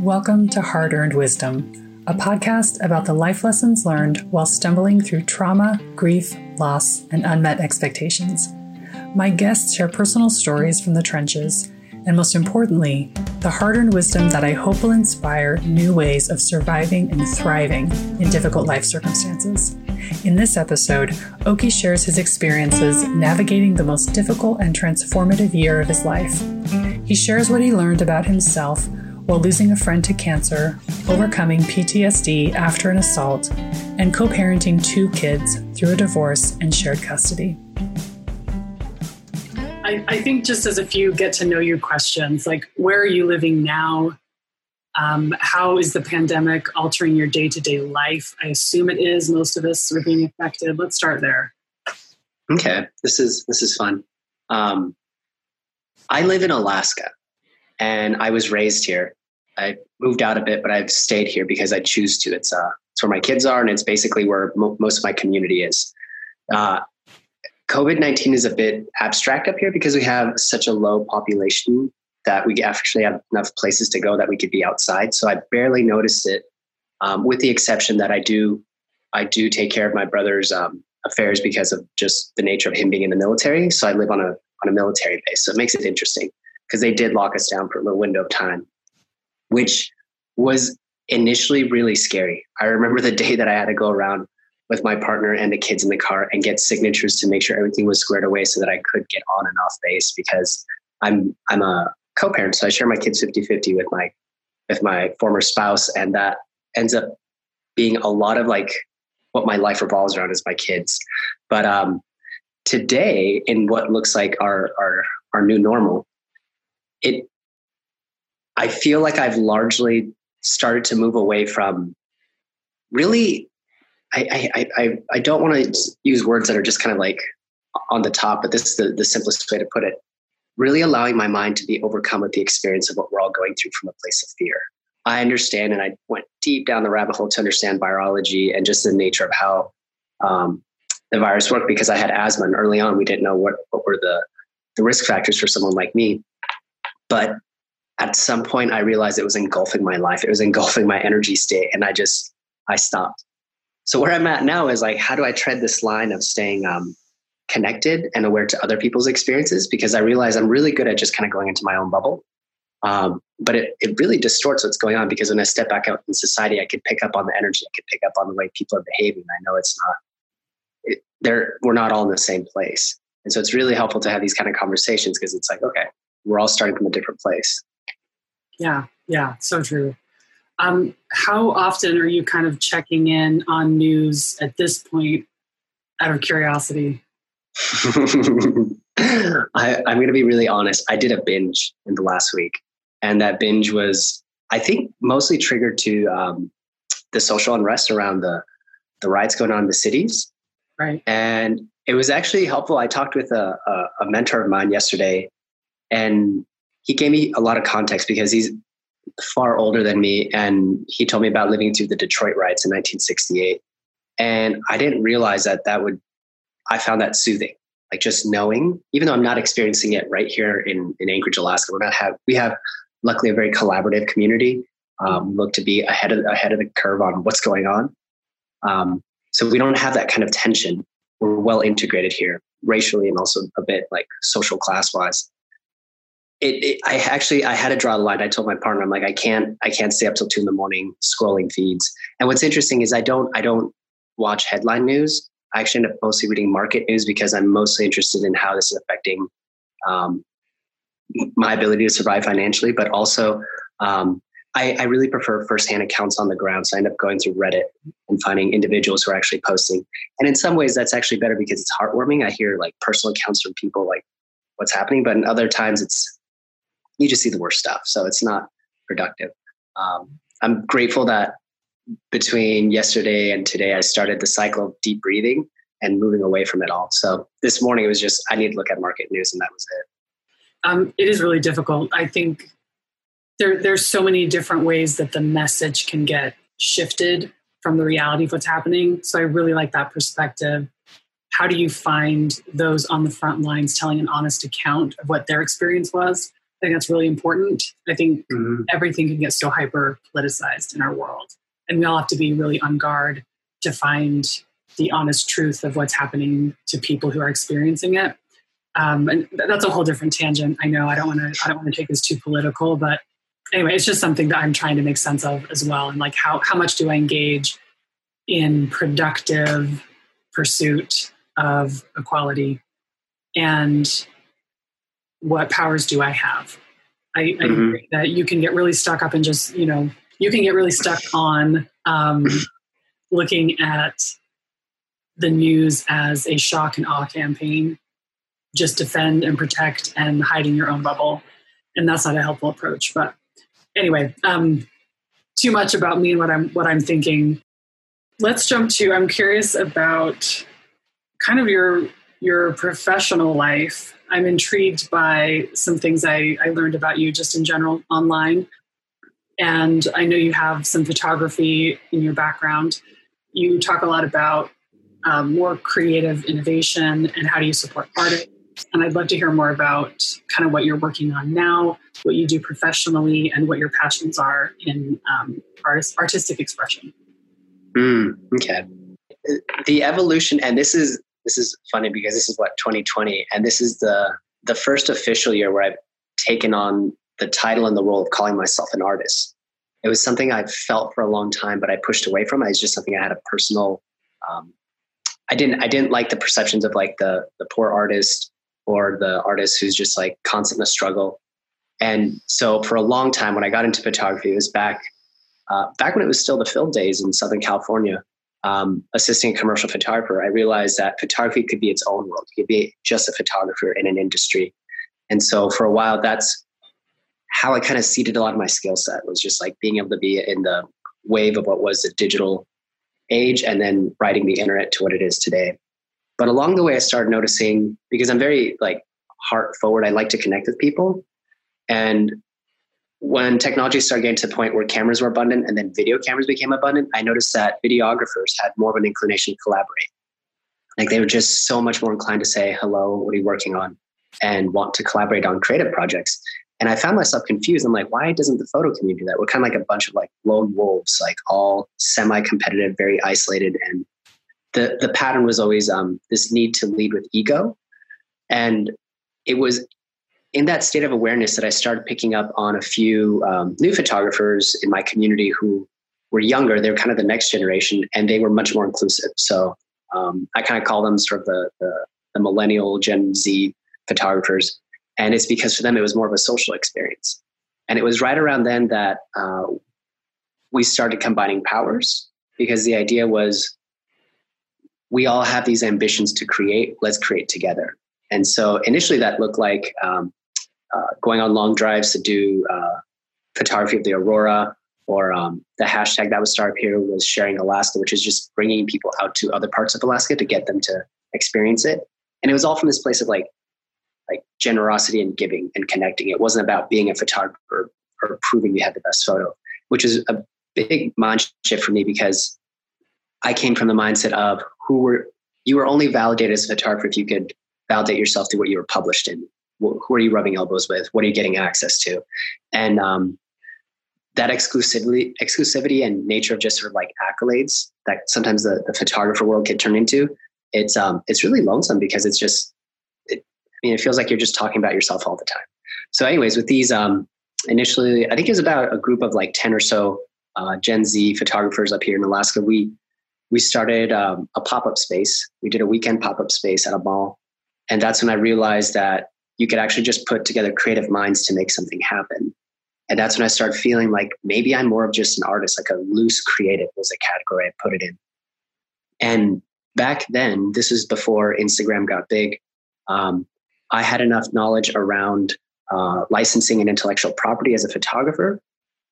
Welcome to Hard Earned Wisdom, a podcast about the life lessons learned while stumbling through trauma, grief, loss, and unmet expectations. My guests share personal stories from the trenches, and most importantly, the hard earned wisdom that I hope will inspire new ways of surviving and thriving in difficult life circumstances. In this episode, Oki shares his experiences navigating the most difficult and transformative year of his life. He shares what he learned about himself while losing a friend to cancer, overcoming PTSD after an assault, and co parenting two kids through a divorce and shared custody. I, I, think just as a few get to know you questions, like where are you living now? Um, how is the pandemic altering your day to day life? I assume it is. Most of us are being affected. Let's start there. Okay, this is this is fun. Um, I live in Alaska, and I was raised here. I moved out a bit, but I've stayed here because I choose to. It's uh, it's where my kids are, and it's basically where mo- most of my community is. Uh, COVID nineteen is a bit abstract up here because we have such a low population that we actually have enough places to go that we could be outside. So I barely noticed it, um, with the exception that I do I do take care of my brother's um, affairs because of just the nature of him being in the military. So I live on a on a military base, so it makes it interesting because they did lock us down for a little window of time, which was initially really scary. I remember the day that I had to go around with my partner and the kids in the car and get signatures to make sure everything was squared away so that I could get on and off base because I'm I'm a co-parent so I share my kids 50-50 with my with my former spouse and that ends up being a lot of like what my life revolves around is my kids but um today in what looks like our our our new normal it I feel like I've largely started to move away from really I I I, I don't want to use words that are just kind of like on the top, but this is the, the simplest way to put it. Really allowing my mind to be overcome with the experience of what we're all going through from a place of fear. I understand, and I went deep down the rabbit hole to understand virology and just the nature of how um, the virus worked because I had asthma, and early on we didn't know what, what were the the risk factors for someone like me. But at some point, I realized it was engulfing my life. It was engulfing my energy state, and I just I stopped. So where I'm at now is like, how do I tread this line of staying um, connected and aware to other people's experiences? Because I realize I'm really good at just kind of going into my own bubble. Um, but it, it really distorts what's going on because when I step back out in society, I could pick up on the energy. I could pick up on the way people are behaving. I know it's not, it, we're not all in the same place. And so it's really helpful to have these kind of conversations because it's like, okay, we're all starting from a different place. Yeah, yeah, so true. Um, how often are you kind of checking in on news at this point out of curiosity? I, I'm going to be really honest. I did a binge in the last week, and that binge was, I think, mostly triggered to um, the social unrest around the the riots going on in the cities. Right. And it was actually helpful. I talked with a, a, a mentor of mine yesterday, and he gave me a lot of context because he's far older than me, and he told me about living through the Detroit riots in 1968. And I didn't realize that that would. I found that soothing, like just knowing, even though I'm not experiencing it right here in in Anchorage, Alaska. We're not have we have luckily a very collaborative community. Um, look to be ahead of ahead of the curve on what's going on. Um, so we don't have that kind of tension. We're well integrated here, racially and also a bit like social class wise it, it, I actually I had to draw the line. I told my partner, I'm like, I can't I can't stay up till two in the morning scrolling feeds. And what's interesting is I don't I don't watch headline news. I actually end up mostly reading market news because I'm mostly interested in how this is affecting um, my ability to survive financially, but also um, I, I, really prefer firsthand accounts on the ground. So I end up going through Reddit and finding individuals who are actually posting. And in some ways, that's actually better because it's heartwarming. I hear like personal accounts from people like what's happening, but in other times it's you just see the worst stuff. So it's not productive. Um, I'm grateful that between yesterday and today, I started the cycle of deep breathing and moving away from it all. So this morning it was just, I need to look at market news and that was it. Um, it is really difficult. I think there, there's so many different ways that the message can get shifted from the reality of what's happening. So I really like that perspective. How do you find those on the front lines telling an honest account of what their experience was I think that's really important. I think mm-hmm. everything can get so hyper politicized in our world. And we all have to be really on guard to find the honest truth of what's happening to people who are experiencing it. Um, and that's a whole different tangent. I know I don't want to. I don't want to take this too political, but anyway, it's just something that I'm trying to make sense of as well. And like, how how much do I engage in productive pursuit of equality, and what powers do I have? I, I mm-hmm. agree that you can get really stuck up and just you know you can get really stuck on um, looking at the news as a shock and awe campaign, just defend and protect and hide in your own bubble. And that's not a helpful approach. But anyway, um, too much about me and what I'm what I'm thinking. Let's jump to. I'm curious about kind of your your professional life. I'm intrigued by some things I, I learned about you just in general online. And I know you have some photography in your background. You talk a lot about um, more creative innovation and how do you support artists. And I'd love to hear more about kind of what you're working on now, what you do professionally, and what your passions are in um, artist, artistic expression. Mm, okay. The evolution, and this is this is funny because this is what 2020, and this is the the first official year where I've taken on the title and the role of calling myself an artist. It was something I felt for a long time, but I pushed away from. It was just something I had a personal um, I didn't I didn't like the perceptions of like the the poor artist or the artist who's just like constant in a struggle. And so for a long time, when I got into photography, it was back uh, back when it was still the film days in Southern California. Um, assisting a commercial photographer, I realized that photography could be its own world. You could be just a photographer in an industry. And so for a while, that's how I kind of seeded a lot of my skill set was just like being able to be in the wave of what was the digital age and then writing the internet to what it is today. But along the way, I started noticing because I'm very like heart forward. I like to connect with people, and when technology started getting to the point where cameras were abundant and then video cameras became abundant, I noticed that videographers had more of an inclination to collaborate. Like they were just so much more inclined to say, hello, what are you working on? And want to collaborate on creative projects. And I found myself confused. I'm like, why doesn't the photo community do that? We're kind of like a bunch of like lone wolves, like all semi-competitive, very isolated. And the the pattern was always um, this need to lead with ego. And it was in that state of awareness that I started picking up on a few um, new photographers in my community who were younger. They were kind of the next generation, and they were much more inclusive. So um, I kind of call them sort of the, the, the millennial Gen Z photographers and it's because for them, it was more of a social experience. And it was right around then that uh, we started combining powers because the idea was we all have these ambitions to create, let's create together. And so initially that looked like um, going on long drives to do uh, photography of the aurora, or um, the hashtag that was started here was sharing Alaska, which is just bringing people out to other parts of Alaska to get them to experience it. And it was all from this place of like, like generosity and giving and connecting. It wasn't about being a photographer or proving you had the best photo, which is a big mind shift for me because I came from the mindset of who were you were only validated as a photographer if you could validate yourself through what you were published in. Who are you rubbing elbows with? What are you getting access to? And um, that exclusivity, exclusivity and nature of just sort of like accolades that sometimes the, the photographer world can turn into, it's um, it's really lonesome because it's just I mean, it feels like you're just talking about yourself all the time. So, anyways, with these, um, initially, I think it was about a group of like 10 or so uh, Gen Z photographers up here in Alaska. We we started um, a pop up space. We did a weekend pop up space at a mall, and that's when I realized that you could actually just put together creative minds to make something happen. And that's when I started feeling like maybe I'm more of just an artist, like a loose creative was a category I put it in. And back then, this is before Instagram got big. Um, I had enough knowledge around uh, licensing and intellectual property as a photographer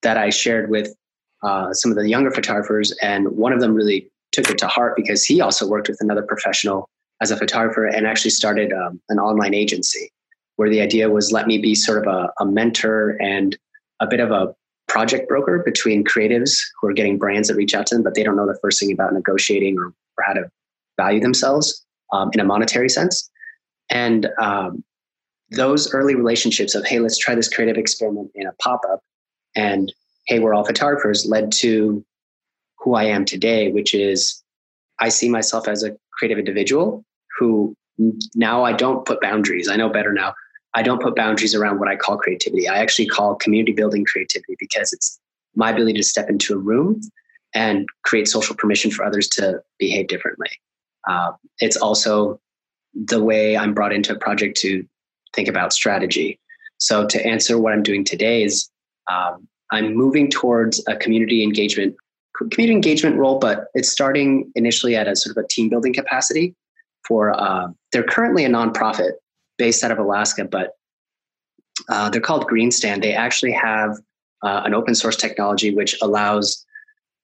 that I shared with uh, some of the younger photographers. And one of them really took it to heart because he also worked with another professional as a photographer and actually started um, an online agency where the idea was let me be sort of a, a mentor and a bit of a project broker between creatives who are getting brands that reach out to them, but they don't know the first thing about negotiating or, or how to value themselves um, in a monetary sense. And um, those early relationships of hey let's try this creative experiment in a pop-up and hey we're all photographers led to who i am today which is i see myself as a creative individual who now i don't put boundaries i know better now i don't put boundaries around what i call creativity i actually call community building creativity because it's my ability to step into a room and create social permission for others to behave differently uh, it's also the way i'm brought into a project to think about strategy. So to answer what I'm doing today is um, I'm moving towards a community engagement community engagement role, but it's starting initially at a sort of a team building capacity. For uh, they're currently a nonprofit based out of Alaska, but uh, they're called Greenstand. They actually have uh, an open source technology which allows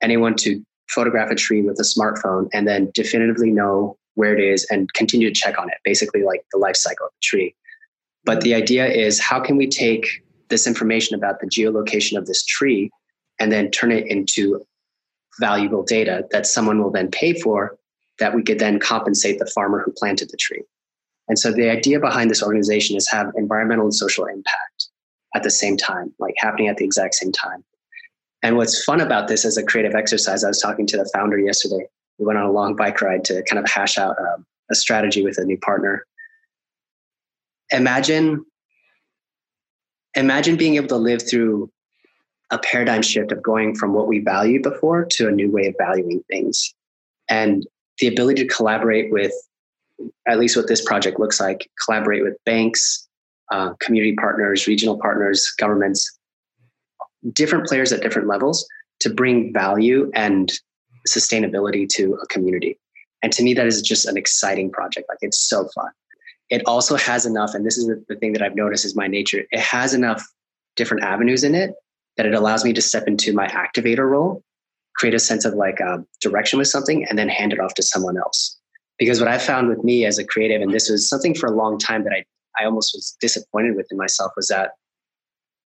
anyone to photograph a tree with a smartphone and then definitively know where it is and continue to check on it, basically like the life cycle of the tree. But the idea is how can we take this information about the geolocation of this tree and then turn it into valuable data that someone will then pay for that we could then compensate the farmer who planted the tree. And so the idea behind this organization is have environmental and social impact at the same time, like happening at the exact same time. And what's fun about this as a creative exercise, I was talking to the founder yesterday. We went on a long bike ride to kind of hash out um, a strategy with a new partner imagine imagine being able to live through a paradigm shift of going from what we valued before to a new way of valuing things and the ability to collaborate with at least what this project looks like collaborate with banks uh, community partners regional partners governments different players at different levels to bring value and sustainability to a community. And to me that is just an exciting project. Like it's so fun. It also has enough, and this is the, thing that I've noticed is my nature, it has enough different avenues in it that it allows me to step into my activator role, create a sense of like uh, direction with something, and then hand it off to someone else. Because what I found with me as a creative, and this was something for a long time that I, I almost was disappointed with in myself, was that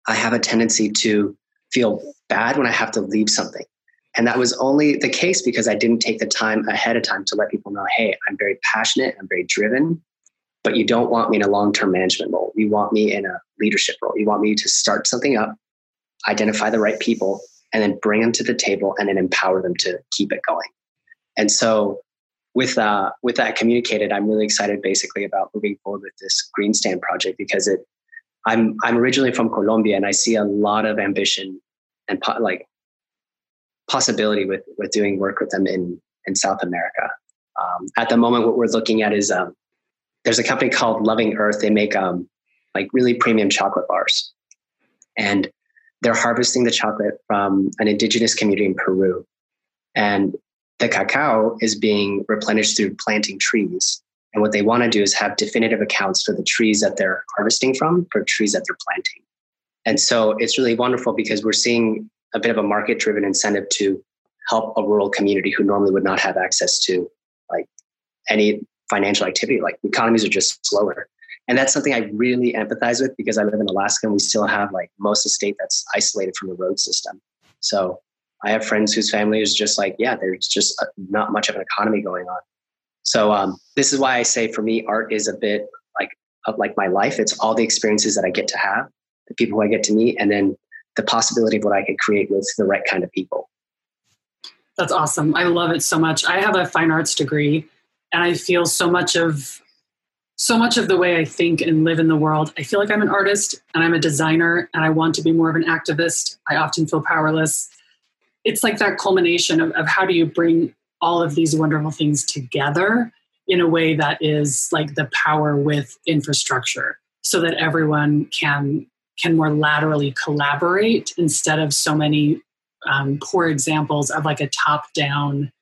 I have a tendency to feel bad when I have to leave something. And that was only the case because I didn't take the time ahead of time to let people know, hey, I'm very passionate, I'm very driven, but you don't want me in a long-term management role. You want me in a leadership role. You want me to start something up, identify the right people, and then bring them to the table and then empower them to keep it going. And so with uh, with that communicated, I'm really excited basically about moving forward with this Greenstand project because it I'm I'm originally from Colombia and I see a lot of ambition and po- like possibility with with doing work with them in in South America. Um, at the moment, what we're looking at is um, there's a company called Loving Earth. They make um, like really premium chocolate bars, and they're harvesting the chocolate from an indigenous community in Peru, and the cacao is being replenished through planting trees. And what they want to do is have definitive accounts for the trees that they're harvesting from, for trees that they're planting. And so it's really wonderful because we're seeing a bit of a market driven incentive to help a rural community who normally would not have access to like any financial activity. Like economies are just slower. And that's something I really empathize with because I live in Alaska and we still have like most of the state that's isolated from the road system. So I have friends whose family is just like, yeah, there's just not much of an economy going on. So um, this is why I say for me, art is a bit like of like my life. It's all the experiences that I get to have, the people who I get to meet, and then the possibility of what I could create with the right kind of people. That's awesome. I love it so much. I have a fine arts degree and I feel so much of so much of the way I think and live in the world. I feel like I'm an artist and I'm a designer and I want to be more of an activist. I often feel powerless. It's like that culmination of, of how do you bring all of these wonderful things together in a way that is like the power with infrastructure so that everyone can can more laterally collaborate instead of so many um, poor examples of like a top down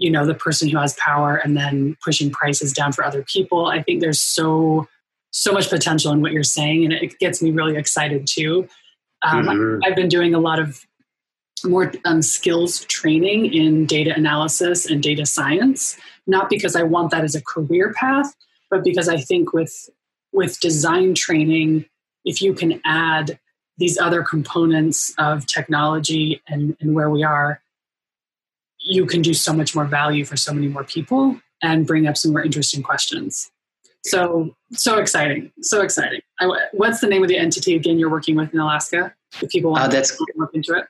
you know the person who has power and then pushing prices down for other people i think there's so so much potential in what you're saying and it gets me really excited too um, mm-hmm. i've been doing a lot of more um, skills training in data analysis and data science not because i want that as a career path but because i think with with design training if you can add these other components of technology and, and where we are you can do so much more value for so many more people and bring up some more interesting questions. So, so exciting, so exciting. I, what's the name of the entity again you're working with in Alaska? If people want uh, that's, to look into it.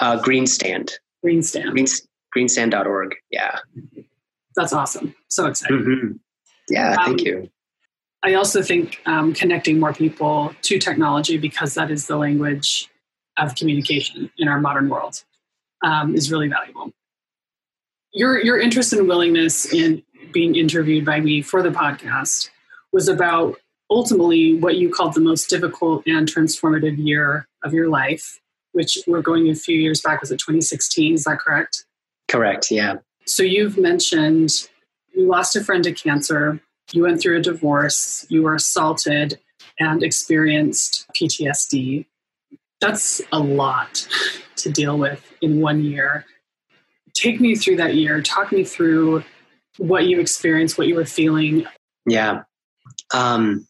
Uh, Greenstand. Greenstand. Green, greenstand.org. Yeah. That's awesome. So exciting. Mm-hmm. Yeah, um, thank you. I also think um, connecting more people to technology because that is the language of communication in our modern world um, is really valuable. Your your interest and willingness in being interviewed by me for the podcast was about ultimately what you called the most difficult and transformative year of your life, which we're going a few years back. Was it 2016? Is that correct? Correct. Yeah. So you've mentioned you lost a friend to cancer, you went through a divorce, you were assaulted, and experienced PTSD. That's a lot to deal with in one year. Take me through that year. Talk me through what you experienced, what you were feeling. Yeah. Um,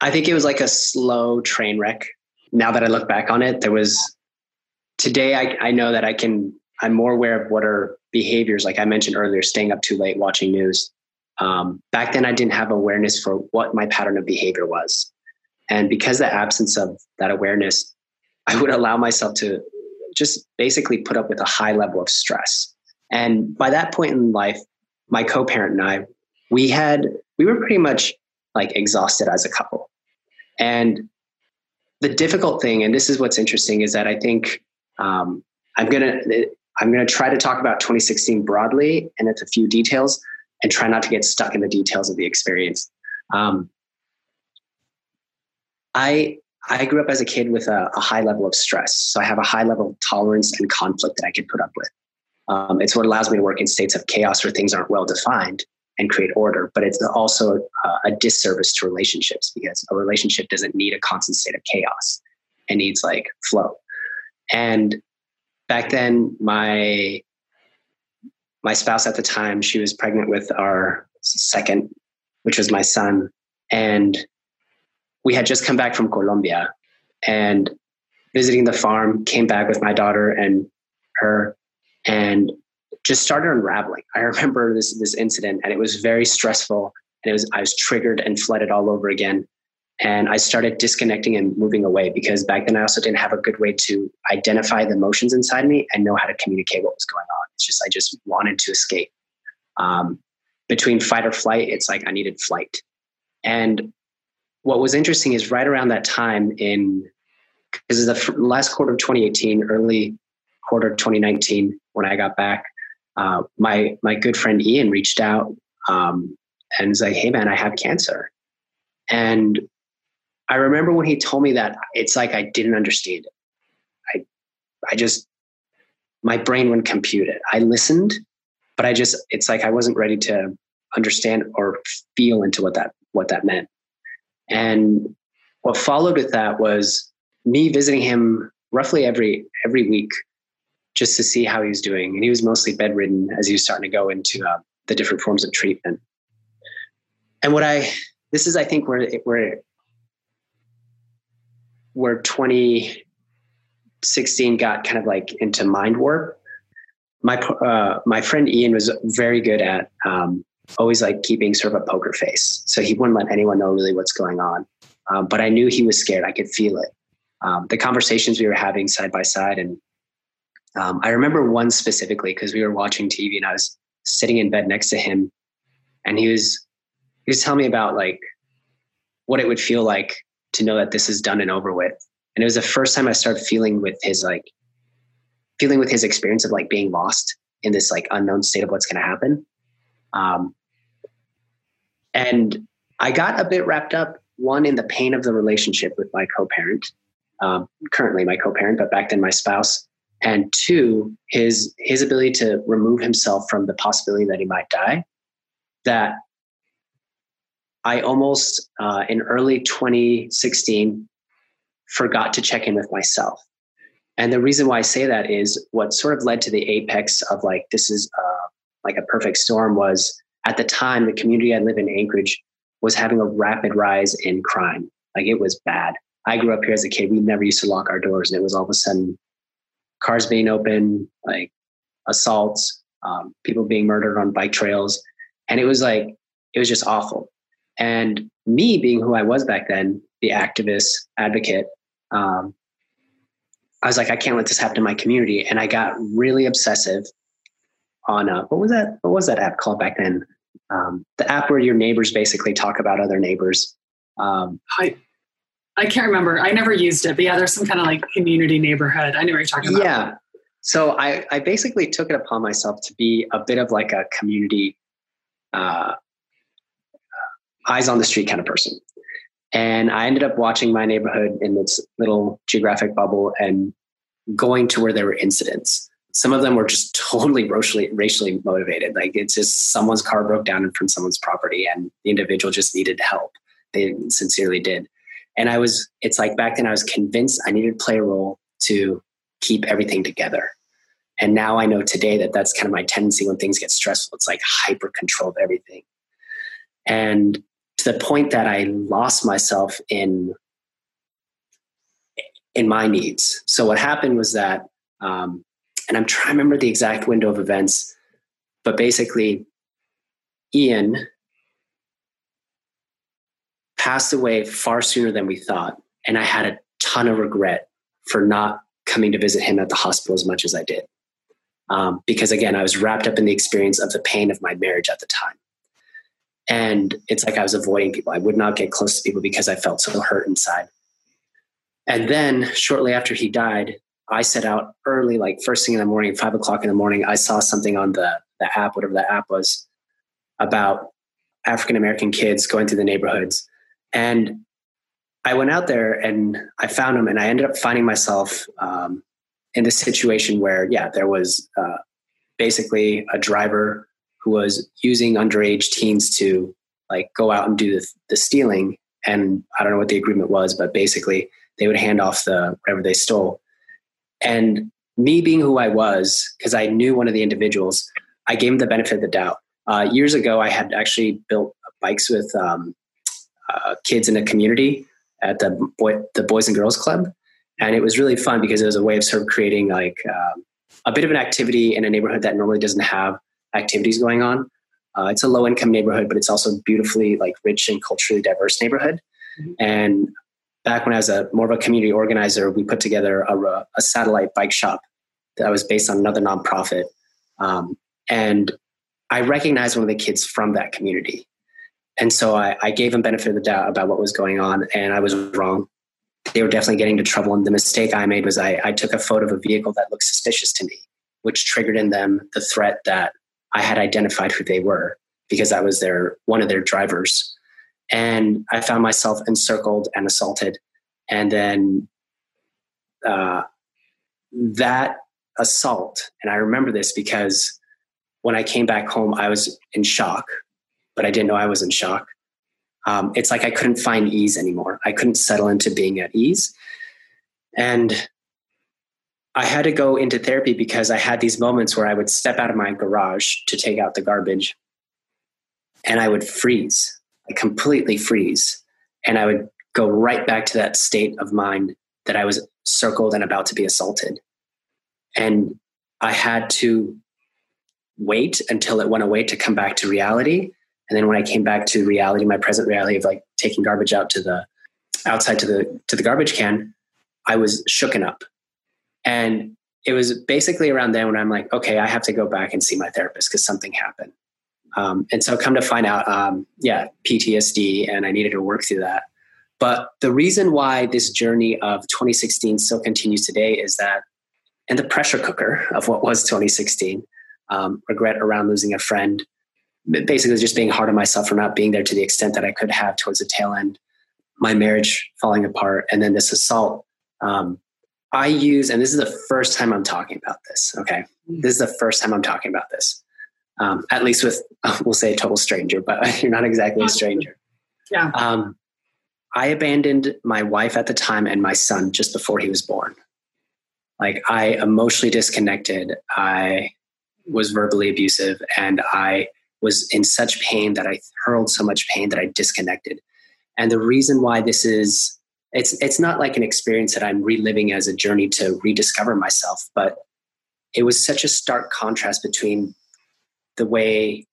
I think it was like a slow train wreck. Now that I look back on it, there was today I, I know that I can I'm more aware of what are behaviors, like I mentioned earlier, staying up too late, watching news. Um, back then, I didn't have awareness for what my pattern of behavior was. And because the absence of that awareness, I would allow myself to just basically put up with a high level of stress. And by that point in life, my co parent and I, we had, we were pretty much like exhausted as a couple. And the difficult thing, and this is what's interesting, is that I think um, I'm gonna I'm gonna try to talk about 2016 broadly and it's a few details, and try not to get stuck in the details of the experience. Um, I I grew up as a kid with a, a, high level of stress, so I have a high level of tolerance and conflict that I can put up with. Um, it's what allows me to work in states of chaos where things aren't well defined and create order. But it's also uh, a disservice to relationships because a relationship doesn't need a constant state of chaos; it needs like flow. And back then, my my spouse at the time, she was pregnant with our second, which was my son, and we had just come back from Colombia and visiting the farm. Came back with my daughter and her, and just started unraveling. I remember this this incident, and it was very stressful. And it was I was triggered and flooded all over again. And I started disconnecting and moving away because back then I also didn't have a good way to identify the emotions inside me and know how to communicate what was going on. It's just I just wanted to escape. Um, between fight or flight, it's like I needed flight. And what was interesting is right around that time in is the last quarter of 2018, early quarter of 2019 when I got back uh, my my good friend Ian reached out um, and was like, "Hey man, I have cancer," and I remember when he told me that, it's like I didn't understand it. I I just my brain wouldn't compute it. I listened, but I just it's like I wasn't ready to understand or feel into what that what that meant. And what followed with that was me visiting him roughly every every week just to see how he was doing. And he was mostly bedridden as he was starting to go into uh, the different forms of treatment. And what I, this is, I think, where where where 2016 got kind of like into mind warp. My uh, my friend Ian was very good at um, always like keeping sort of a poker face, so he wouldn't let anyone know really what's going on. Um, but I knew he was scared. I could feel it. Um, the conversations we were having side by side and um, I remember one specifically because we were watching TV and I was sitting in bed next to him, and he was he was telling me about like what it would feel like to know that this is done and over with. And it was the first time I started feeling with his like feeling with his experience of like being lost in this like unknown state of what's going to happen. Um, and I got a bit wrapped up one in the pain of the relationship with my co-parent, um, currently my co-parent, but back then my spouse, and two his his ability to remove himself from the possibility that he might die that i almost uh, in early 2016 forgot to check in with myself. And the reason why i say that is what sort of led to the apex of like this is uh, like a perfect storm was at the time the community i live in anchorage was having a rapid rise in crime like it was bad i grew up here as a kid we never used to lock our doors and it was all of a sudden cars being open, like assaults, um, people being murdered on bike trails. And it was like, it was just awful. And me being who I was back then, the activist advocate, um, I was like, I can't let this happen to my community. And I got really obsessive on uh, what was that? What was that app called back then? Um, the app where your neighbors basically talk about other neighbors. Um, I I can't remember. I never used it, but yeah, there's some kind of like community neighborhood. I know what you're talking about. Yeah. So I, I basically took it upon myself to be a bit of like a community uh, eyes on the street kind of person. And I ended up watching my neighborhood in this little geographic bubble and going to where there were incidents. Some of them were just totally racially, racially motivated. Like it's just someone's car broke down in front of someone's property and the individual just needed help. They sincerely did. And I was, it's like back then I was convinced I needed to play a role to keep everything together. And now I know today that that's kind of my tendency when things get stressful. It's like hyper control of everything. And to the point that I lost myself in in my needs. So what happened was that, um, and I'm trying to remember the exact window of events, but basically, Ian passed away far sooner than we thought, and I had a ton of regret for not coming to visit him at the hospital as much as I did. Um, because again, I was wrapped up in the experience of the pain of my marriage at the time. And it's like I was avoiding people. I would not get close to people because I felt so hurt inside. And then shortly after he died, I set out early, like first thing in the morning, five o'clock in the morning. I saw something on the, the app, whatever the app was, about African American kids going through the neighborhoods. And I went out there and I found them, and I ended up finding myself um, in this situation where, yeah, there was uh, basically a driver who was using underage teens to like go out and do the, the stealing. And I don't know what the agreement was, but basically they would hand off the whatever they stole. And me being who I was, because I knew one of the individuals, I gave him the benefit of the doubt. Uh, years ago, I had actually built bikes with um, uh, kids in a community at the boy, the Boys and Girls Club, and it was really fun because it was a way of sort of creating like uh, a bit of an activity in a neighborhood that normally doesn't have activities going on. Uh, it's a low income neighborhood, but it's also beautifully like rich and culturally diverse neighborhood. Mm-hmm. And back when I was a more of a community organizer, we put together a, a satellite bike shop that was based on another nonprofit. Um, and I recognized one of the kids from that community. And so I, I gave him benefit of the doubt about what was going on, and I was wrong. They were definitely getting into trouble. And the mistake I made was I, I took a photo of a vehicle that looked suspicious to me, which triggered in them the threat that I had identified who they were because that was their one of their drivers. And I found myself encircled and assaulted. And then uh, that assault, and I remember this because when I came back home, I was in shock, but I didn't know I was in shock. Um, it's like I couldn't find ease anymore. I couldn't settle into being at ease. And I had to go into therapy because I had these moments where I would step out of my garage to take out the garbage and I would freeze, I completely freeze. And I would go right back to that state of mind that I was circled and about to be assaulted. And I had to wait until it went away to come back to reality. And then when I came back to reality, my present reality of like taking garbage out to the outside to the to the garbage can, I was shooken up and it was basically around then when I'm like, okay, I have to go back and see my therapist because something happened. Um, and so come to find out, um, yeah, PTSD, and I needed to work through that. But the reason why this journey of 2016 still continues today is that in the pressure cooker of what was 2016, um, regret around losing a friend, basically just being hard on myself for not being there to the extent that I could have towards the tail end, my marriage falling apart, and then this assault. Um, I use, and this is the first time I'm talking about this. Okay. Mm. This is the first time I'm talking about this. Um, at least with, we'll say a total stranger, but you're not exactly a stranger. Yeah. Um, I abandoned my wife at the time and my son just before he was born. Like I emotionally disconnected. I was verbally abusive and I was in such pain that I hurled so much pain that I disconnected. And the reason why this is it's it's not like an experience that I'm reliving as a journey to rediscover myself, but it was such a stark contrast between the way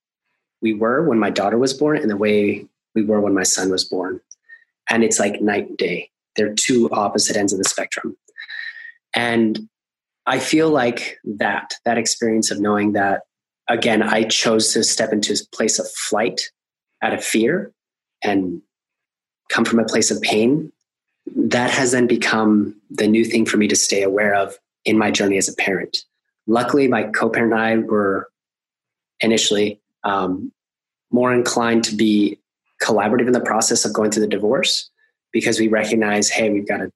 we were when my daughter was born and the way we were when my son was born. And it's like night and day. They're two opposite ends of the spectrum. And I feel like that, that experience of knowing that, again, I chose to step into a place of flight out of fear and come from a place of pain, that has then become the new thing for me to stay aware of in my journey as a parent. Luckily, my co parent and I were initially um, more inclined to be collaborative in the process of going through the divorce because we recognize hey, we've got a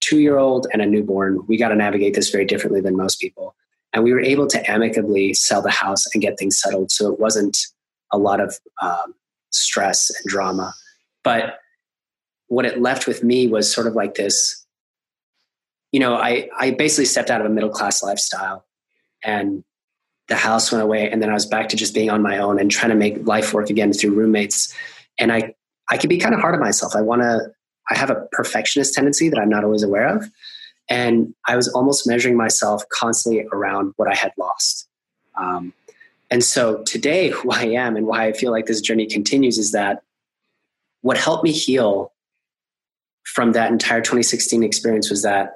two year old and a newborn. We got to navigate this very differently than most people. And we were able to amicably sell the house and get things settled. So it wasn't a lot of um, stress and drama. But what it left with me was sort of like this you know, I, I basically stepped out of a middle class lifestyle and the house went away. And then I was back to just being on my own and trying to make life work again through roommates. And I, I could be kind of hard on myself. I want to, I have a perfectionist tendency that I'm not always aware of. And I was almost measuring myself constantly around what I had lost. Um, and so today, who I am and why I feel like this journey continues is that what helped me heal from that entire 2016 experience was that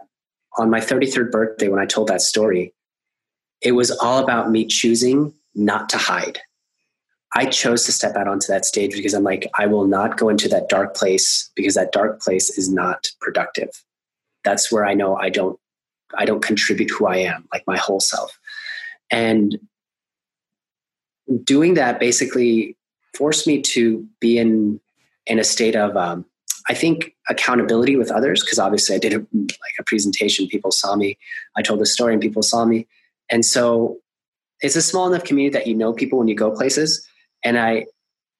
on my 33rd birthday, when I told that story, it was all about me choosing not to hide. I chose to step out onto that stage because I'm like, I will not go into that dark place because that dark place is not productive. That's where I know I don't I don't contribute who I am, like my whole self. And doing that basically forced me to be in in a state of um, I think accountability with others, because obviously I did a, like a presentation, people saw me. I told a story and people saw me. And so it's a small enough community that you know people when you go places. And I,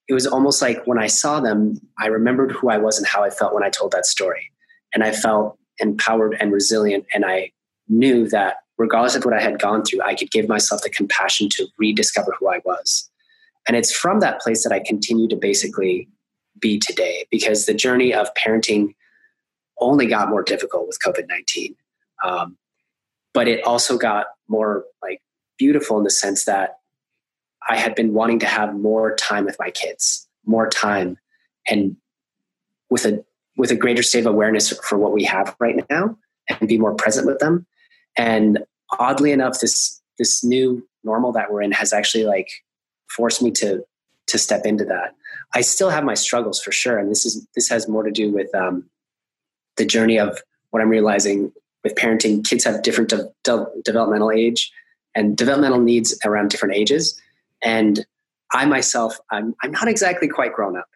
it was almost like when I saw them, I remembered who I was and how I felt when I told that story. And I felt empowered and resilient. And I knew that regardless of what I had gone through, I could give myself the compassion to rediscover who I was. And it's from that place that I continue to basically be today because the journey of parenting only got more difficult with COVID 19. Um, but it also got more like beautiful in the sense that I had been wanting to have more time with my kids, more time, and with a with a greater state of awareness for what we have right now, and be more present with them. And oddly enough, this this new normal that we're in has actually like forced me to to step into that. I still have my struggles for sure, and this is this has more to do with um, the journey of what I'm realizing with parenting. Kids have different de- de- developmental age and developmental needs around different ages, and I myself, I'm I'm not exactly quite grown up.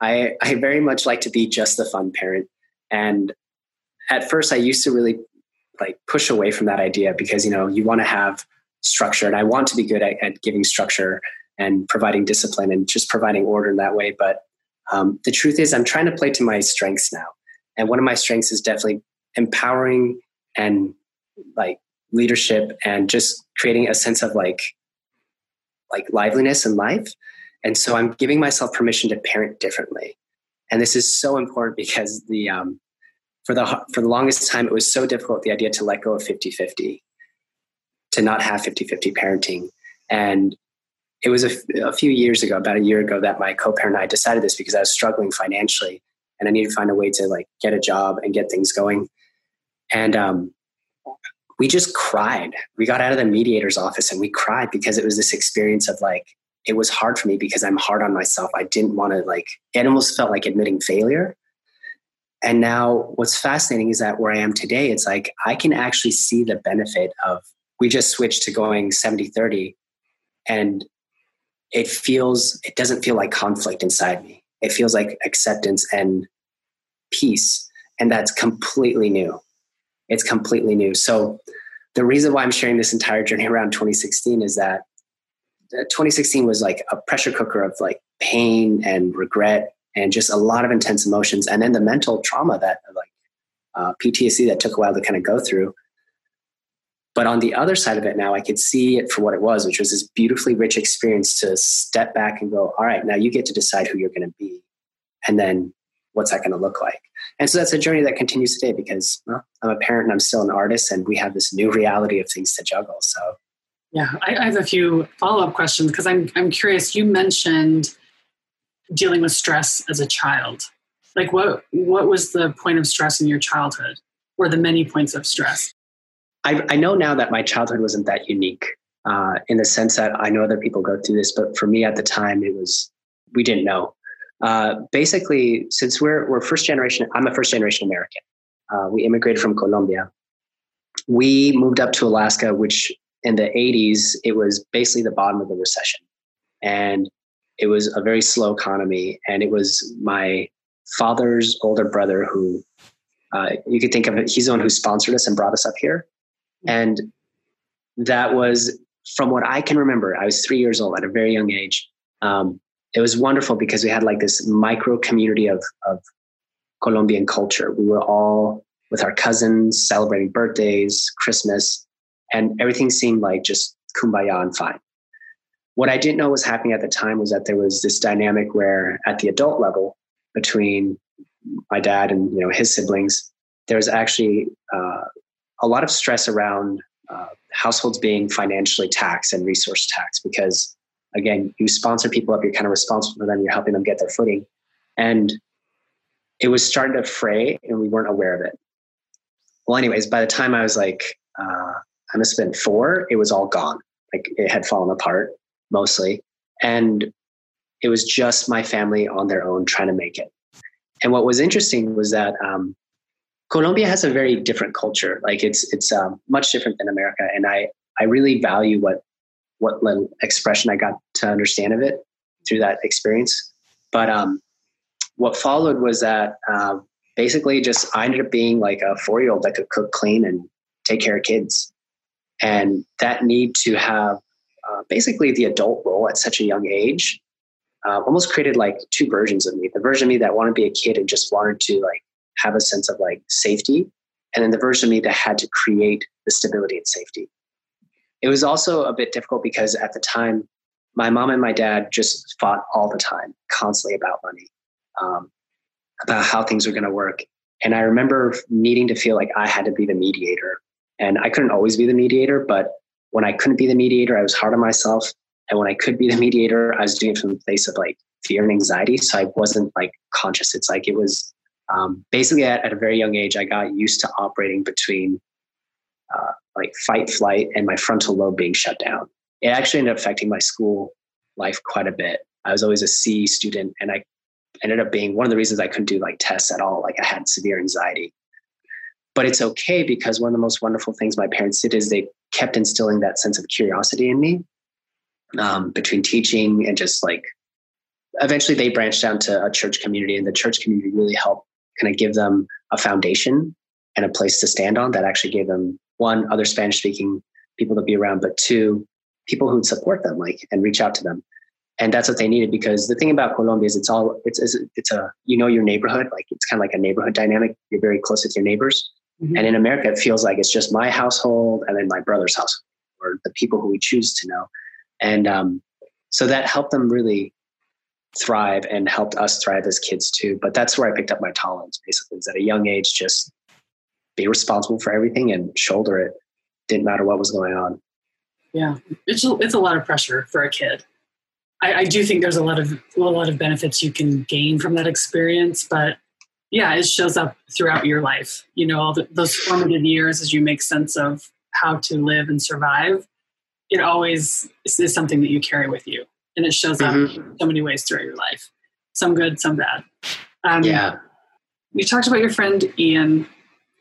I I very much like to be just the fun parent, and at first I used to really like push away from that idea because you know you want to have structure, and I want to be good at, at giving structure and providing discipline and just providing order in that way. But um, the truth is, I'm trying to play to my strengths now. And one of my strengths is definitely empowering and like leadership and just creating a sense of like like liveliness in life. And so I'm giving myself permission to parent differently. And this is so important because the um, for the for the longest time it was so difficult the idea to let go of 50-50 to not have 50-50 parenting and it was a, a few years ago, about a year ago, that my co-parent and I decided this because I was struggling financially and I needed to find a way to like get a job and get things going. And um, we just cried. We got out of the mediator's office and we cried because it was this experience of like, it was hard for me because I'm hard on myself. I didn't want to like, it almost felt like admitting failure. And now what's fascinating is that where I am today, it's like I can actually see the benefit of, we just switched to going 70 30. And it feels it doesn't feel like conflict inside me it feels like acceptance and peace and that's completely new it's completely new so the reason why i'm sharing this entire journey around 2016 is that 2016 was like a pressure cooker of like pain and regret and just a lot of intense emotions and then the mental trauma that like uh, ptsd that took a while to kind of go through but on the other side of it now, I could see it for what it was, which was this beautifully rich experience to step back and go, all right, now you get to decide who you're going to be. And then what's that going to look like? And so that's a journey that continues today because well, I'm a parent and I'm still an artist, and we have this new reality of things to juggle. So, yeah, I, I have a few follow up questions because I'm I'm curious. You mentioned dealing with stress as a child. Like what what was the point of stress in your childhood or the many points of stress? I, I know now that my childhood wasn't that unique uh, in the sense that I know other people go through this, but for me at the time, it was, we didn't know. Uh, basically, since we're, we're first generation, I'm a first generation American. Uh, we immigrated from Colombia. We moved up to Alaska, which in the 80s, it was basically the bottom of the recession. And it was a very slow economy. And it was my father's older brother who uh, you could think of it, he's the one who sponsored us and brought us up here. And that was, from what I can remember, I was three years old at a very young age. Um, it was wonderful because we had like this micro community of, of Colombian culture. We were all with our cousins celebrating birthdays, Christmas, and everything seemed like just kumbaya and fine. What I didn't know was happening at the time was that there was this dynamic where, at the adult level, between my dad and you know his siblings, there was actually uh, a lot of stress around uh, households being financially taxed and resource taxed because again you sponsor people up you're kind of responsible for them you're helping them get their footing. And it was starting to fray and we weren't aware of it. Well anyways by the time i was like uh, i must have been four it was all gone. Like it had fallen apart mostly. And it was just my family on their own trying to make it. And what was interesting was that um, Colombia has a very different culture. Like it's it's um, much different than America, and I I really value what what expression I got to understand of it through that experience. But um, what followed was that uh, basically just I ended up being like a four year old that could cook, clean, and take care of kids, and that need to have uh, basically the adult role at such a young age uh, almost created like two versions of me. The version of me that wanted to be a kid and just wanted to like have a sense of like safety and then the version of me that had to create the stability and safety it was also a bit difficult because at the time my mom and my dad just fought all the time constantly about money um, about how things were going to work. And i remember needing to feel like i had to be the mediator. And i couldn't always be the mediator but when i couldn't be the mediator i was hard on myself. And when i could be the mediator i was doing it from a place of like fear and anxiety. So i wasn't like conscious. It's like it was um, basically at, at, a very young age, I got used to operating between uh, like fight, flight, and my frontal lobe being shut down. It actually ended up affecting my school life quite a bit. I was always a C student, and I ended up being one of the reasons I couldn't do like tests at all. Like I had severe anxiety. But it's okay because one of the most wonderful things my parents did is they kept instilling that sense of curiosity in me um, between teaching and just like eventually they branched down to a church community and the church community really helped kind of give them a foundation and a place to stand on that actually gave them one other spanish speaking people to be around but two people who'd support them like and reach out to them and that's what they needed because the thing about colombia is it's all it's it's, it's a you know your neighborhood like it's kind of like a neighborhood dynamic you're very close with your neighbors mm-hmm. and in america it feels like it's just my household and then my brother's household or the people who we choose to know and um, so that helped them really thrive and helped us thrive as kids too. But that's where I picked up my tolerance basically is at a young age, just be responsible for everything and shoulder it. Didn't matter what was going on. Yeah. It's a, it's a lot of pressure for a kid. I, I do think there's a lot of a lot of benefits you can gain from that experience, but yeah, it shows up throughout your life. You know, all the, those formative years as you make sense of how to live and survive. It always is something that you carry with you and it shows up mm-hmm. so many ways throughout your life some good some bad um, yeah you talked about your friend ian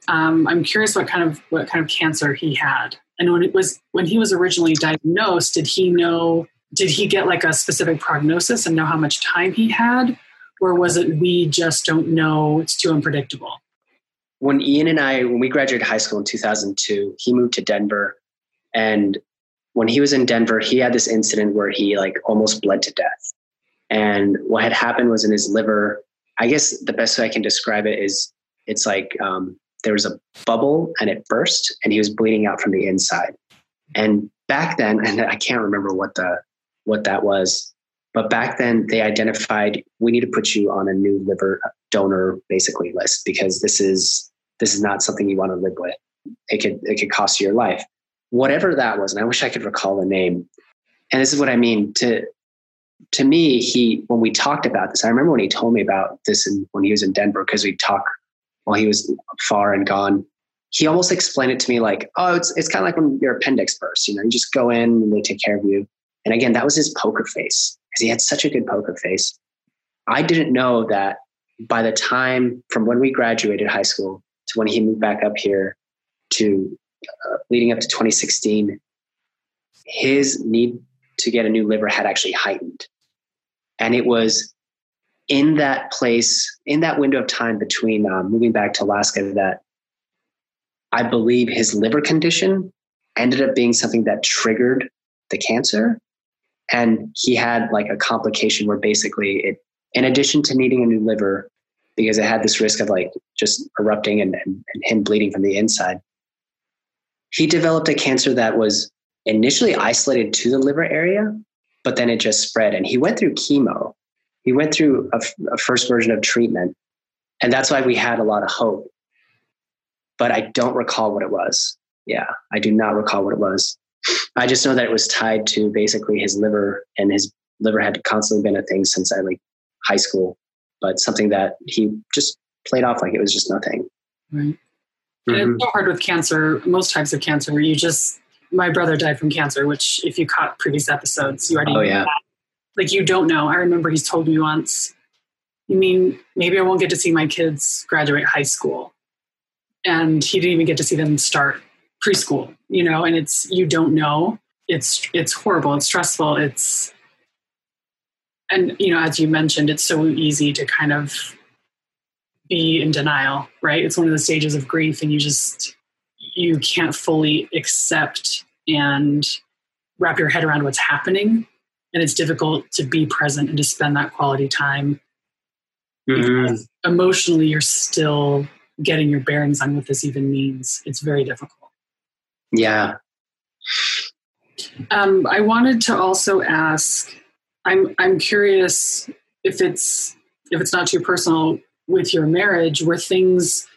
um, i'm curious what kind of what kind of cancer he had. And when it was when he was originally diagnosed did he know did he get like a specific prognosis and know how much time he had? Or was it we just don't know it's too unpredictable when ian and i when we graduated high school in 2002 he moved to denver. And when he was in Denver, he had this incident where he like almost bled to death. And what had happened was in his liver, I guess the best way I can describe it is it's like um, there was a bubble and it burst and he was bleeding out from the inside. And back then, and I can't remember what the what that was, but back then they identified we need to put you on a new liver donor basically list because this is this is not something you want to live with. It could it could cost you your life whatever that was, and I wish I could recall the name. And this is what I mean to to me, he when we talked about this, I remember when he told me about this and when he was in Denver because we talked while he was far and gone. He almost explained it to me like, oh, it's it's kind of like when your appendix bursts. You know, you just go in and they take care of you. And again, that was his poker face because he had such a good poker face. I didn't know that by the time from when we graduated high school to when he moved back up here to uh, leading up to 2016, his need to get a new liver had actually heightened. And it was in that place, in that window of time between um, moving back to Alaska, that I believe his liver condition ended up being something that triggered the cancer. And he had like a complication where basically it, in addition to needing a new liver, because it had this risk of like just erupting and, and, and him bleeding from the inside, he developed a cancer that was initially isolated to the liver area, but then it just spread. And he went through chemo. He went through a, a first version of treatment. And that's why we had a lot of hope. But I don't recall what it was. Yeah, I do not recall what it was. I just know that it was tied to basically his liver, and his liver had constantly been a thing since I like high school, but something that he just played off like it was just nothing. Right. Mm-hmm. And it's so hard with cancer, most types of cancer. You just my brother died from cancer, which if you caught previous episodes, you already oh, yeah. Like you don't know. I remember he's told me once, you mean maybe I won't get to see my kids graduate high school. And he didn't even get to see them start preschool, you know, and it's you don't know. It's it's horrible, it's stressful, it's and you know, as you mentioned, it's so easy to kind of be in denial, right? It's one of the stages of grief and you just you can't fully accept and wrap your head around what's happening and it's difficult to be present and to spend that quality time mm-hmm. emotionally you're still getting your bearings on what this even means. It's very difficult. Yeah. Um, i wanted to also ask i'm i'm curious if it's if it's not too personal with your marriage were things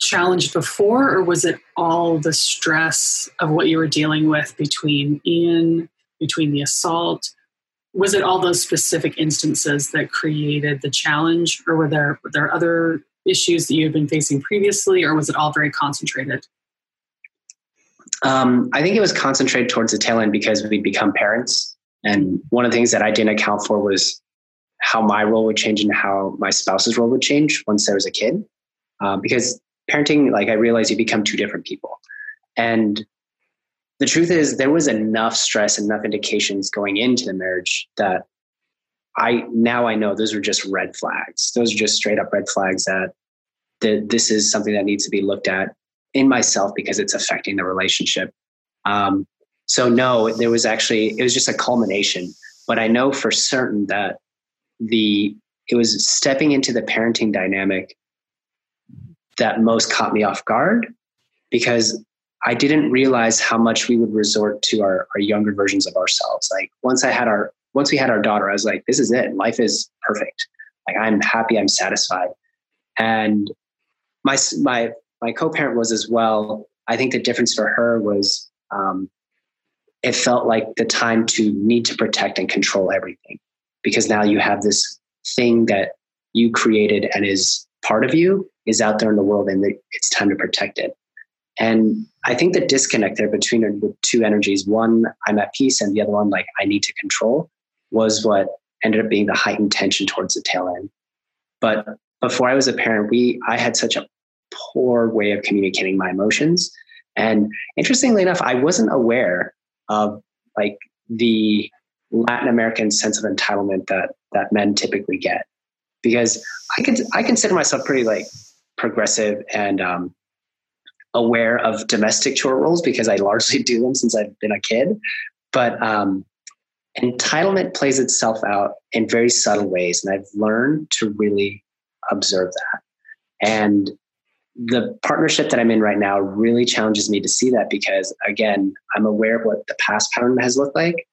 challenged before, or was it all the stress of what you were dealing with between Ian, between the assault? Was it all those specific instances that created the challenge, or were there were there other issues that you had been facing previously, or was it all very concentrated? Um, I think it was concentrated towards the tail end because we'd become parents, and one of the things that I didn't account for was how my role would change and how my spouse's role would change once there was a kid. Uh, because parenting, like I realized you become two different people. And the truth is there was enough stress and enough indications going into the marriage that I now I know those are just red flags. Those are just straight up red flags that that this is something that needs to be looked at in myself because it's affecting the relationship. Um, so no, there was actually it was just a culmination. But I know for certain that the it was stepping into the parenting dynamic that most caught me off guard because I didn't realize how much we would resort to our, our younger versions of ourselves. Like once I had our once we had our daughter, I was like, this is it. Life is perfect. Like I'm happy, I'm satisfied. And my my my co-parent was as well. I think the difference for her was um, it felt like the time to need to protect and control everything because now you have this thing that you created and is part of you is out there in the world and it's time to protect it. And I think the disconnect there between the two energies, one, I'm at peace, and the other one, like, I need to control, was what ended up being the heightened tension towards the tail end. But before I was a parent, we I had such a poor way of communicating my emotions. And interestingly enough, I wasn't aware of like the Latin American sense of entitlement that that men typically get. Because I could I consider myself pretty like progressive and um, aware of domestic chore roles because I largely do them since I've been a kid. But um, entitlement plays itself out in very subtle ways, and I've learned to really observe that. And the partnership that I'm in right now really challenges me to see that because, again, I'm aware of what the past pattern has looked like,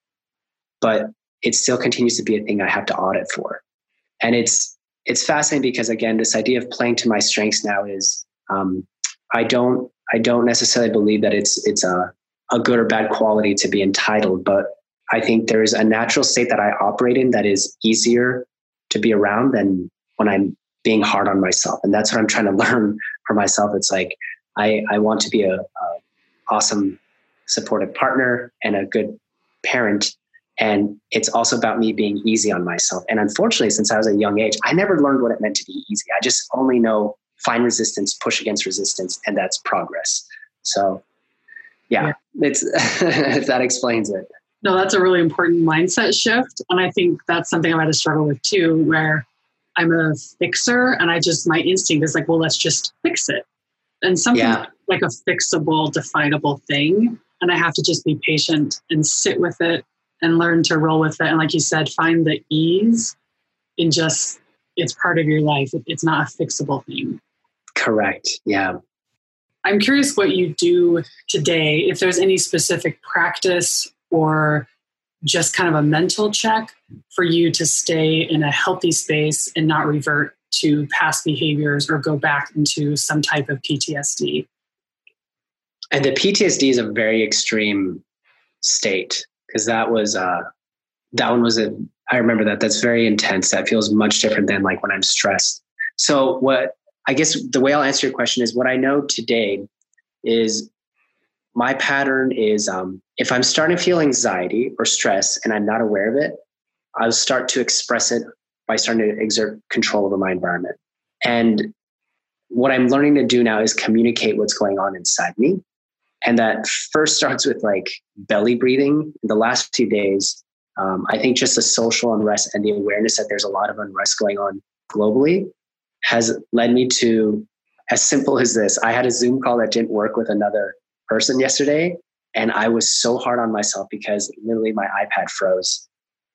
but it still continues to be a thing I have to audit for. And it's it's fascinating because again, this idea of playing to my strengths now is um, I don't I don't necessarily believe that it's it's a a good or bad quality to be entitled, but I think there's a natural state that I operate in that is easier to be around than when I'm being hard on myself. And that's what I'm trying to learn for myself. It's like I, I want to be a, a awesome supportive partner and a good parent. And it's also about me being easy on myself. And unfortunately, since I was a young age, I never learned what it meant to be easy. I just only know find resistance, push against resistance, and that's progress. So, yeah, yeah. it's if that explains it. No, that's a really important mindset shift, and I think that's something I've had to struggle with too, where I'm a fixer, and I just my instinct is like, well, let's just fix it, and something yeah. like a fixable, definable thing, and I have to just be patient and sit with it and learn to roll with it, and like you said, find the ease in just it's part of your life. It's not a fixable thing. Correct. Yeah. I'm curious what you do today, if there's any specific practice or just kind of a mental check for you to stay in a healthy space and not revert to past behaviors or go back into some type of PTSD. And the PTSD is a very extreme state because that was uh that one was a I remember that that's very intense. That feels much different than like when I'm stressed. So what I guess the way I'll answer your question is what I know today is my pattern is um, if I'm starting to feel anxiety or stress and I'm not aware of it, I'll start to express it by starting to exert control over my environment. And what I'm learning to do now is communicate what's going on inside me. And that first starts with like belly breathing. In the last few days, um, I think just the social unrest and the awareness that there's a lot of unrest going on globally has led me to as simple as this. I had a Zoom call that didn't work with another person yesterday, and I was so hard on myself because literally my iPad froze.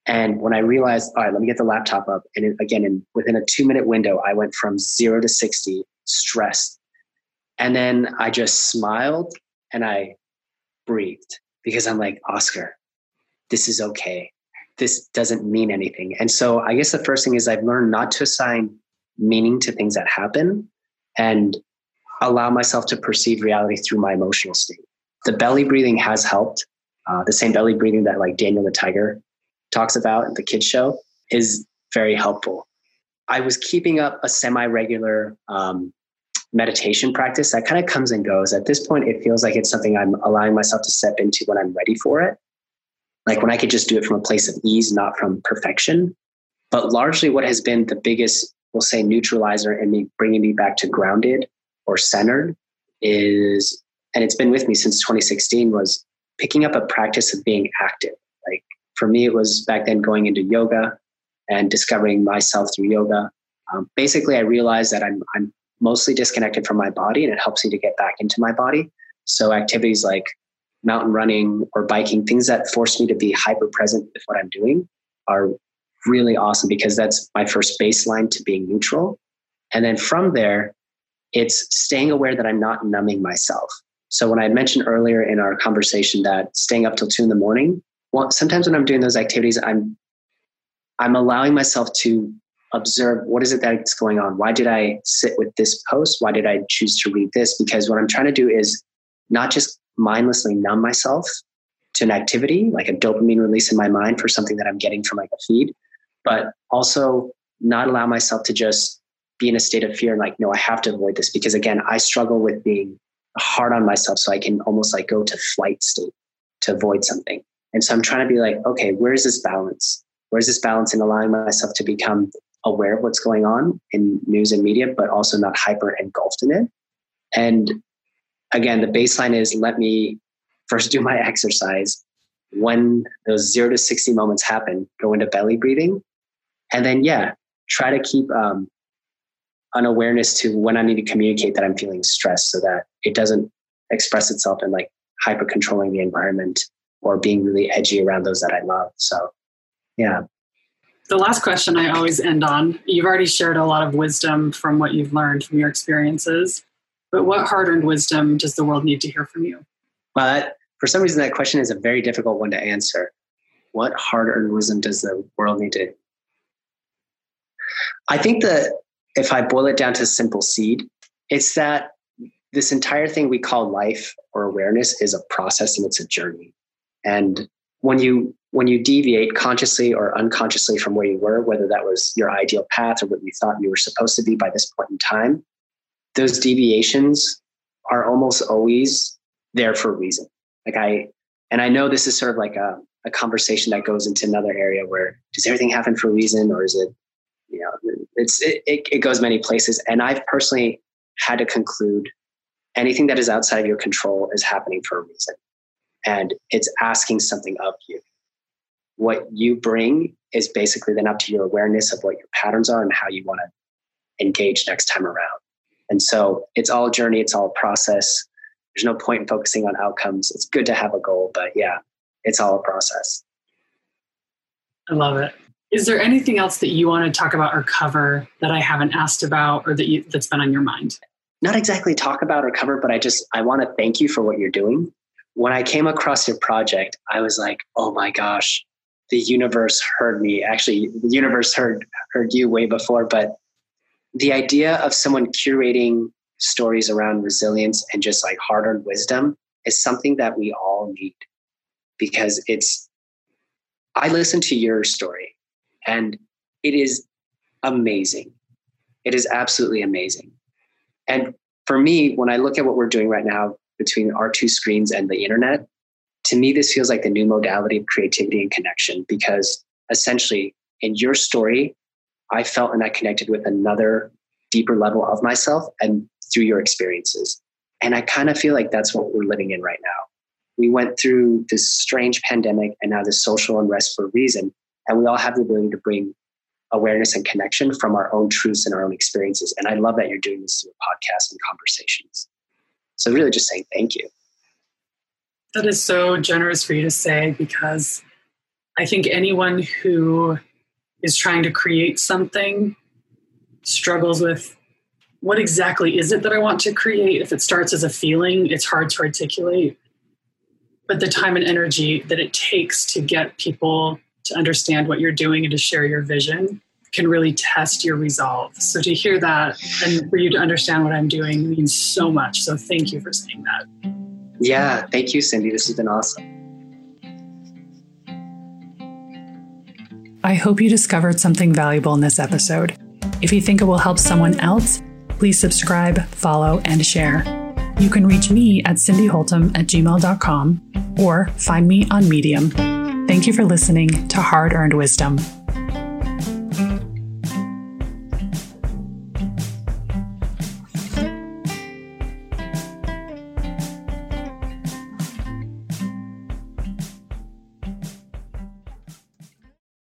And when I realized, all right, let me get the laptop up, and it, again, in, within a two minute window, I went from zero to 60 stressed. And then I just smiled and I breathed because I'm like, Oscar, this is okay. This doesn't mean anything. And so I guess the first thing is I've learned not to assign meaning to things that happen and allow myself to perceive reality through my emotional state. The belly breathing has helped. Uh, the same belly breathing that like Daniel the Tiger talks about in the kids show is very helpful. I was keeping up a semi-regular um, meditation practice that kind of comes and goes. At this point, it feels like it's something I'm allowing myself to step into when I'm ready for it. Like when I could just do it from a place of ease, not from perfection. But largely, what has been the biggest we'll say neutralizer and me bringing me back to grounded or centered is and it's been with me since 2016 was picking up a practice of being active. Like for me it was back then going into yoga and discovering myself through yoga. Um, basically i realized that I'm, I'm mostly disconnected from my body and it helps me to get back into my body. So activities like mountain running or biking things that force me to be hyper present with what i'm doing are really awesome because that's my first baseline to being neutral. And then from there, it's staying aware that I'm not numbing myself. So when I mentioned earlier in our conversation that staying up till two in the morning, well, sometimes when I'm doing those activities, I'm I'm allowing myself to observe what is it that's going on. Why did I sit with this post? Why did I choose to read this? Because what I'm trying to do is not just mindlessly numb myself to an activity, like a dopamine release in my mind for something that I'm getting from like a feed, but also not allow myself to just be in a state of fear and like, no, I have to avoid this because again, I struggle with being hard on myself. So I can almost like go to flight state to avoid something. And so I'm trying to be like, okay, where's this balance? Where's this balance in allowing myself to become aware of what's going on in news and media, but also not hyper engulfed in it? And again, the baseline is let me first do my exercise. When those zero to 60 moments happen, go into belly breathing and then yeah try to keep um, an awareness to when i need to communicate that i'm feeling stressed so that it doesn't express itself in like hyper controlling the environment or being really edgy around those that i love. So yeah. The last question i always end on you've already shared a lot of wisdom from what you've learned from your experiences but what hard-earned wisdom does the world need to hear from you? Well that, for some reason that question is a very difficult one to answer. What hard-earned wisdom does the world need to I think that if I boil it down to simple seed, it's that this entire thing we call life or awareness is a process and it's a journey. And when you when you deviate consciously or unconsciously from where you were, whether that was your ideal path or what you thought you were supposed to be by this point in time, those deviations are almost always there for a reason. Like I, and I know this is sort of like a, a conversation that goes into another area where does everything happen for a reason or is it, it's, it, it, it goes many places. And I've personally had to conclude anything that is outside of your control is happening for a reason. And it's asking something of you. What you bring is basically then up to your awareness of what your patterns are and how you want to engage next time around. And so it's all a journey, it's all a process. There's no point in focusing on outcomes. It's good to have a goal, but yeah, it's all a process. I love it. Is there anything else that you want to talk about or cover that I haven't asked about or that you, that's been on your mind? Not exactly talk about or cover, but I just I want to thank you for what you're doing. When I came across your project, I was like, "Oh my gosh, the universe heard me." Actually, the universe heard heard you way before, but the idea of someone curating stories around resilience and just like hard earned wisdom is something that we all need because it's, I listened to your story and it is amazing. It is absolutely amazing. And for me, when I look at what we're doing right now between our two screens and the internet, to me, this feels like the new modality of creativity and connection because essentially in your story, I felt and I connected with another deeper level of myself and through your experiences. And I kind of feel like that's what we're living in right now. We went through this strange pandemic and now this social unrest for a reason. And we all have the ability to bring awareness and connection from our own truths and our own experiences. And I love that you're doing this through podcasts and conversations. So, really, just saying thank you. That is so generous for you to say because I think anyone who is trying to create something struggles with what exactly is it that I want to create. If it starts as a feeling, it's hard to articulate. But the time and energy that it takes to get people to understand what you're doing and to share your vision can really test your resolve. So to hear that and for you to understand what I'm doing means so much. So thank you for saying that. Yeah, thank you, Cindy. This has been awesome. I hope you discovered something valuable in this episode. If you think it will help someone else, please subscribe, follow, and share. You can reach me at cindyholtom at gmail.com or find me on Medium. Thank you for listening to Hard Earned Wisdom.